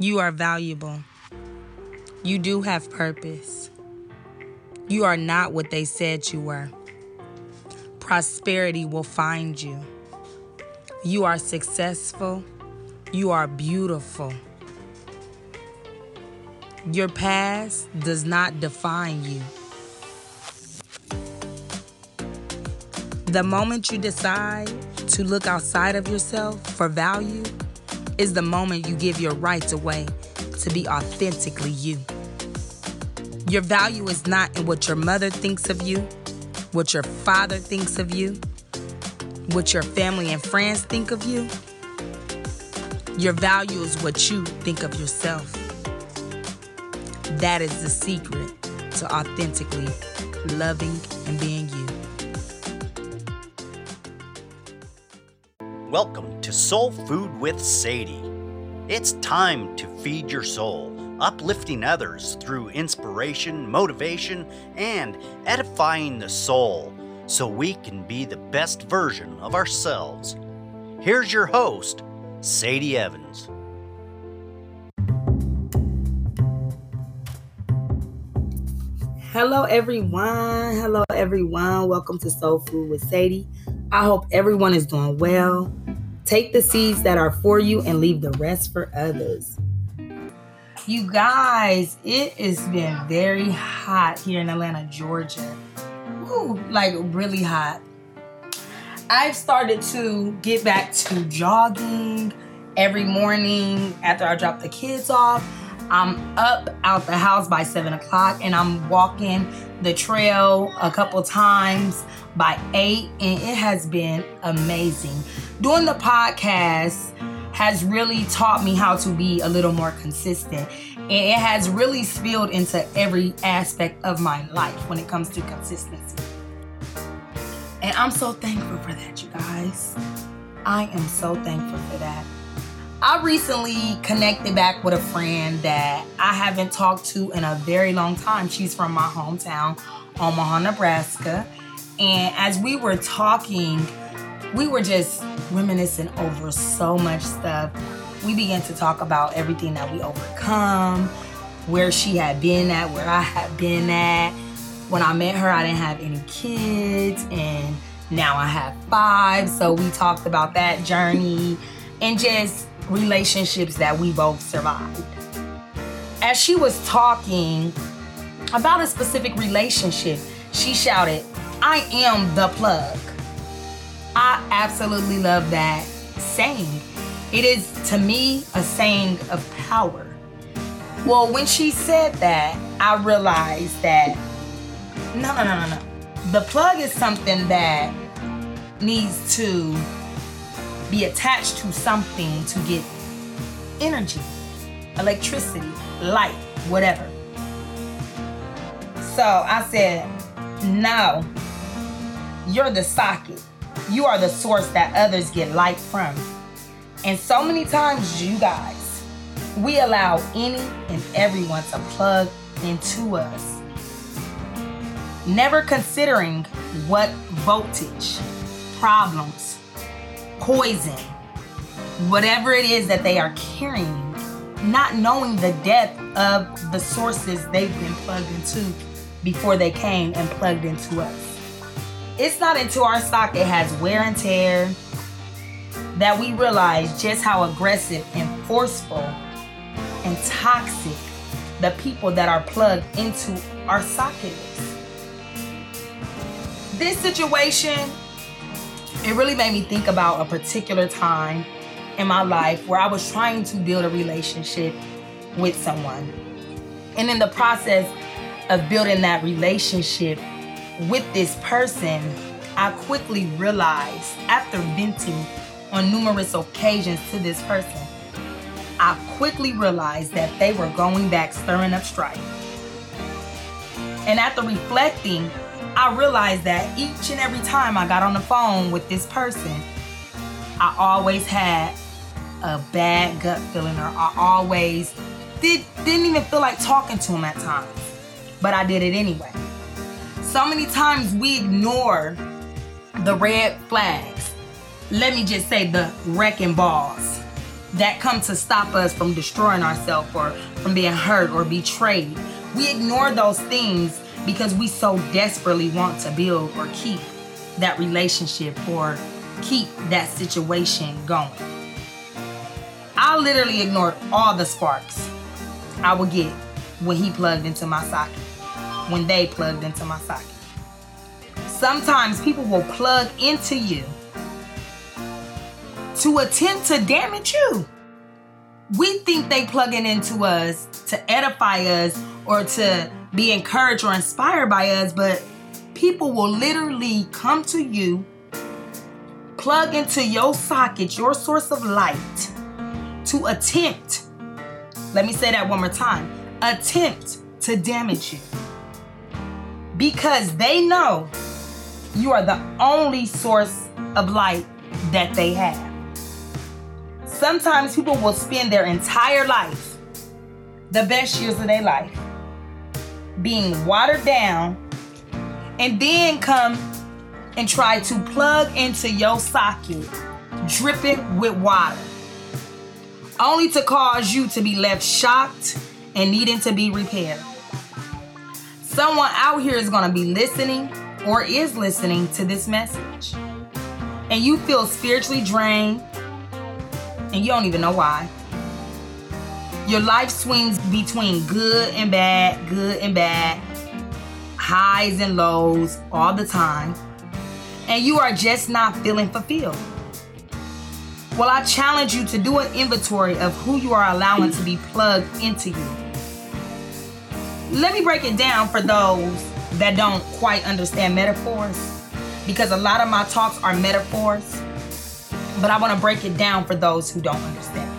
You are valuable. You do have purpose. You are not what they said you were. Prosperity will find you. You are successful. You are beautiful. Your past does not define you. The moment you decide to look outside of yourself for value is the moment you give your rights away to be authentically you. Your value is not in what your mother thinks of you, what your father thinks of you, what your family and friends think of you. Your value is what you think of yourself. That is the secret to authentically loving and being you. Welcome to Soul Food with Sadie. It's time to feed your soul, uplifting others through inspiration, motivation, and edifying the soul so we can be the best version of ourselves. Here's your host, Sadie Evans. Hello, everyone. Hello, everyone. Welcome to Soul Food with Sadie. I hope everyone is doing well. Take the seeds that are for you and leave the rest for others. You guys, it has been very hot here in Atlanta, Georgia. Ooh, like really hot. I've started to get back to jogging every morning after I drop the kids off. I'm up out the house by seven o'clock and I'm walking the trail a couple times by eight, and it has been amazing. Doing the podcast has really taught me how to be a little more consistent, and it has really spilled into every aspect of my life when it comes to consistency. And I'm so thankful for that, you guys. I am so thankful for that. I recently connected back with a friend that I haven't talked to in a very long time. She's from my hometown, Omaha, Nebraska. And as we were talking, we were just reminiscing over so much stuff. We began to talk about everything that we overcome, where she had been at, where I had been at. When I met her, I didn't have any kids, and now I have five. So we talked about that journey and just relationships that we both survived. As she was talking about a specific relationship, she shouted, I am the plug. I absolutely love that saying. It is to me a saying of power. Well, when she said that, I realized that no, no, no, no, no. The plug is something that needs to be attached to something to get energy, electricity, light, whatever. So I said, no, you're the socket. You are the source that others get light from. And so many times, you guys, we allow any and everyone to plug into us, never considering what voltage, problems, poison, whatever it is that they are carrying, not knowing the depth of the sources they've been plugged into before they came and plugged into us. It's not until our socket has wear and tear that we realize just how aggressive and forceful and toxic the people that are plugged into our socket is. This situation, it really made me think about a particular time in my life where I was trying to build a relationship with someone. And in the process of building that relationship with this person, I quickly realized after venting on numerous occasions to this person, I quickly realized that they were going back stirring up strife. And after reflecting, I realized that each and every time I got on the phone with this person, I always had a bad gut feeling or I always did, didn't even feel like talking to him at times. But I did it anyway. So many times we ignore the red flags. Let me just say the wrecking balls that come to stop us from destroying ourselves or from being hurt or betrayed. We ignore those things because we so desperately want to build or keep that relationship or keep that situation going. I literally ignored all the sparks I would get when he plugged into my socket, when they plugged into my socket. Sometimes people will plug into you to attempt to damage you. We think they plugging into us to edify us or to be encouraged or inspired by us, but people will literally come to you, plug into your socket, your source of light, to attempt, let me say that one more time, attempt to damage you. Because they know you are the only source of light that they have. Sometimes people will spend their entire life, the best years of their life, being watered down, and then come and try to plug into your socket, dripping with water, only to cause you to be left shocked and needing to be repaired. Someone out here is going to be listening or is listening to this message, and you feel spiritually drained and you don't even know why. Your life swings between good and bad, good and bad, highs and lows all the time, and you are just not feeling fulfilled. Well, I challenge you to do an inventory of who you are allowing to be plugged into you. Let me break it down for those that don't quite understand metaphors, because a lot of my talks are metaphors but I want to break it down for those who don't understand.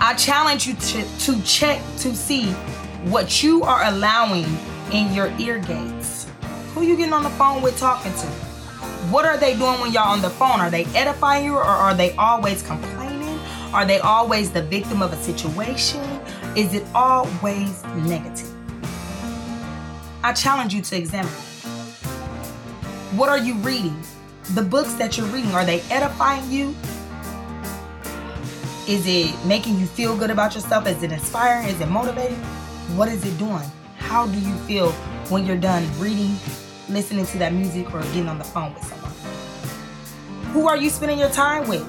I challenge you to, to check to see what you are allowing in your ear gates. Who you getting on the phone with talking to? What are they doing when y'all on the phone? Are they edifying you or are they always complaining? Are they always the victim of a situation? Is it always negative? I challenge you to examine. What are you reading? The books that you're reading, are they edifying you? Is it making you feel good about yourself? Is it inspiring? Is it motivating? What is it doing? How do you feel when you're done reading, listening to that music, or getting on the phone with someone? Who are you spending your time with?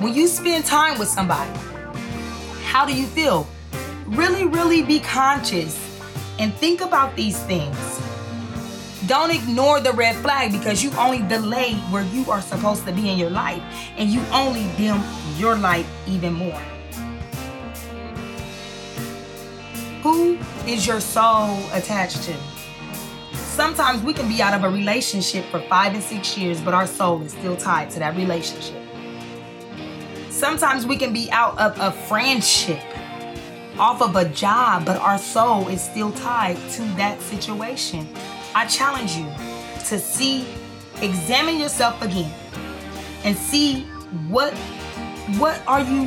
When you spend time with somebody, how do you feel? Really, really be conscious and think about these things. Don't ignore the red flag because you only delay where you are supposed to be in your life and you only dim your light even more. Who is your soul attached to? Sometimes we can be out of a relationship for five and six years, but our soul is still tied to that relationship. Sometimes we can be out of a friendship, off of a job, but our soul is still tied to that situation. I challenge you to see, examine yourself again and see what what are you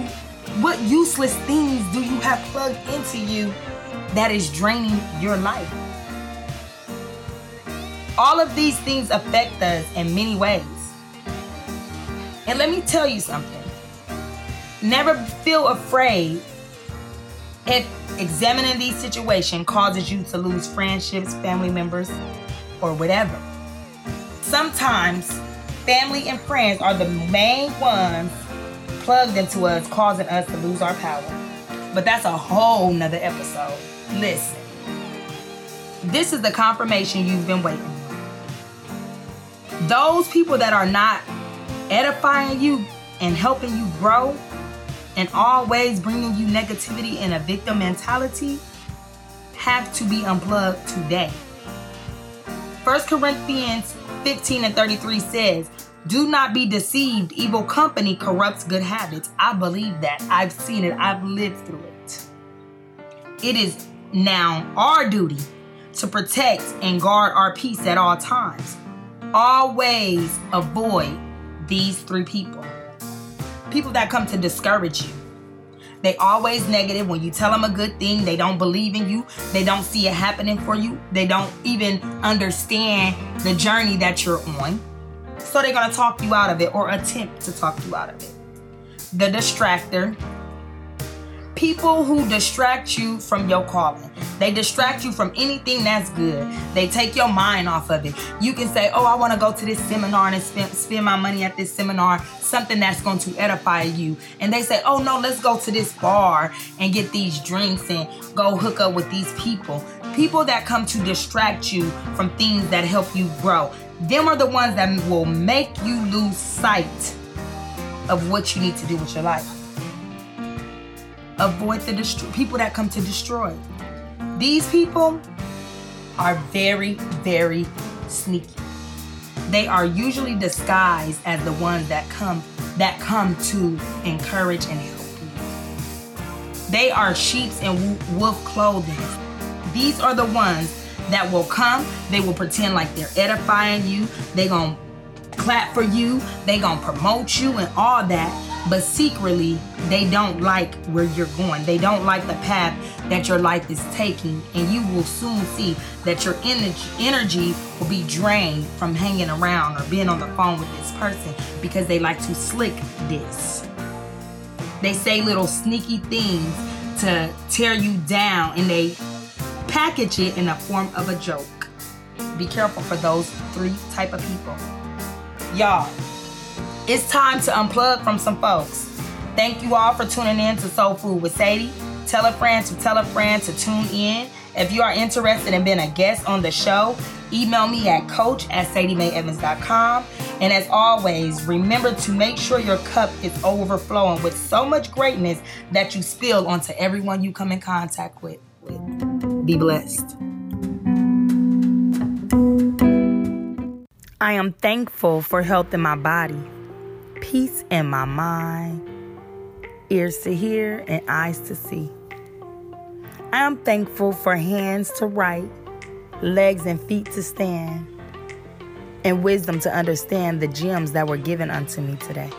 what useless things do you have plugged into you that is draining your life? All of these things affect us in many ways. And let me tell you something. Never feel afraid if examining these situations causes you to lose friendships, family members, or whatever. Sometimes family and friends are the main ones plugged into us, causing us to lose our power. But that's a whole nother episode. Listen, this is the confirmation you've been waiting for. Those people that are not edifying you and helping you grow and always bringing you negativity and a victim mentality have to be unplugged today. 1 Corinthians 15 and 33 says, Do not be deceived. Evil company corrupts good habits. I believe that. I've seen it. I've lived through it. It is now our duty to protect and guard our peace at all times. Always avoid these three people people that come to discourage you. They always negative. When you tell them a good thing, they don't believe in you. They don't see it happening for you. They don't even understand the journey that you're on. So they're going to talk you out of it or attempt to talk you out of it. the distractor, people who distract you from your calling. They distract you from anything that's good. They take your mind off of it. You can say, Oh, I want to go to this seminar and spend, spend my money at this seminar, something that's going to edify you. And they say, Oh, no, let's go to this bar and get these drinks and go hook up with these people. People that come to distract you from things that help you grow. Them are the ones that will make you lose sight of what you need to do with your life. Avoid the dest- people that come to destroy. These people are very, very sneaky. They are usually disguised as the ones that come that come to encourage and help you. They are sheep's and wolf clothing. These are the ones that will come. They will pretend like they're edifying you. They gonna clap for you. They gonna promote you and all that but secretly they don't like where you're going. They don't like the path that your life is taking, and you will soon see that your energy will be drained from hanging around or being on the phone with this person because they like to slick this. They say little sneaky things to tear you down and they package it in the form of a joke. Be careful for those three type of people. Y'all, it's time to unplug from some folks. Thank you all for tuning in to Soul Food with Sadie. Tell a friend to tell a friend to tune in. If you are interested in being a guest on the show, email me at coach at sadiemayevans.com. And as always, remember to make sure your cup is overflowing with so much greatness that you spill onto everyone you come in contact with. Be blessed. I am thankful for health in my body peace in my mind, ears to hear, and eyes to see. I am thankful for hands to write, legs and feet to stand, and wisdom to understand the gems that were given unto me today.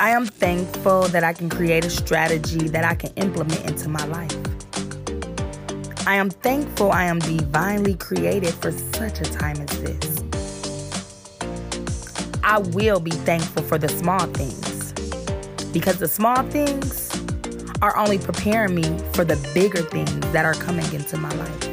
I am thankful that I can create a strategy that I can implement into my life. I am thankful I am divinely created for such a time as this. I will be thankful for the small things because the small things are only preparing me for the bigger things that are coming into my life.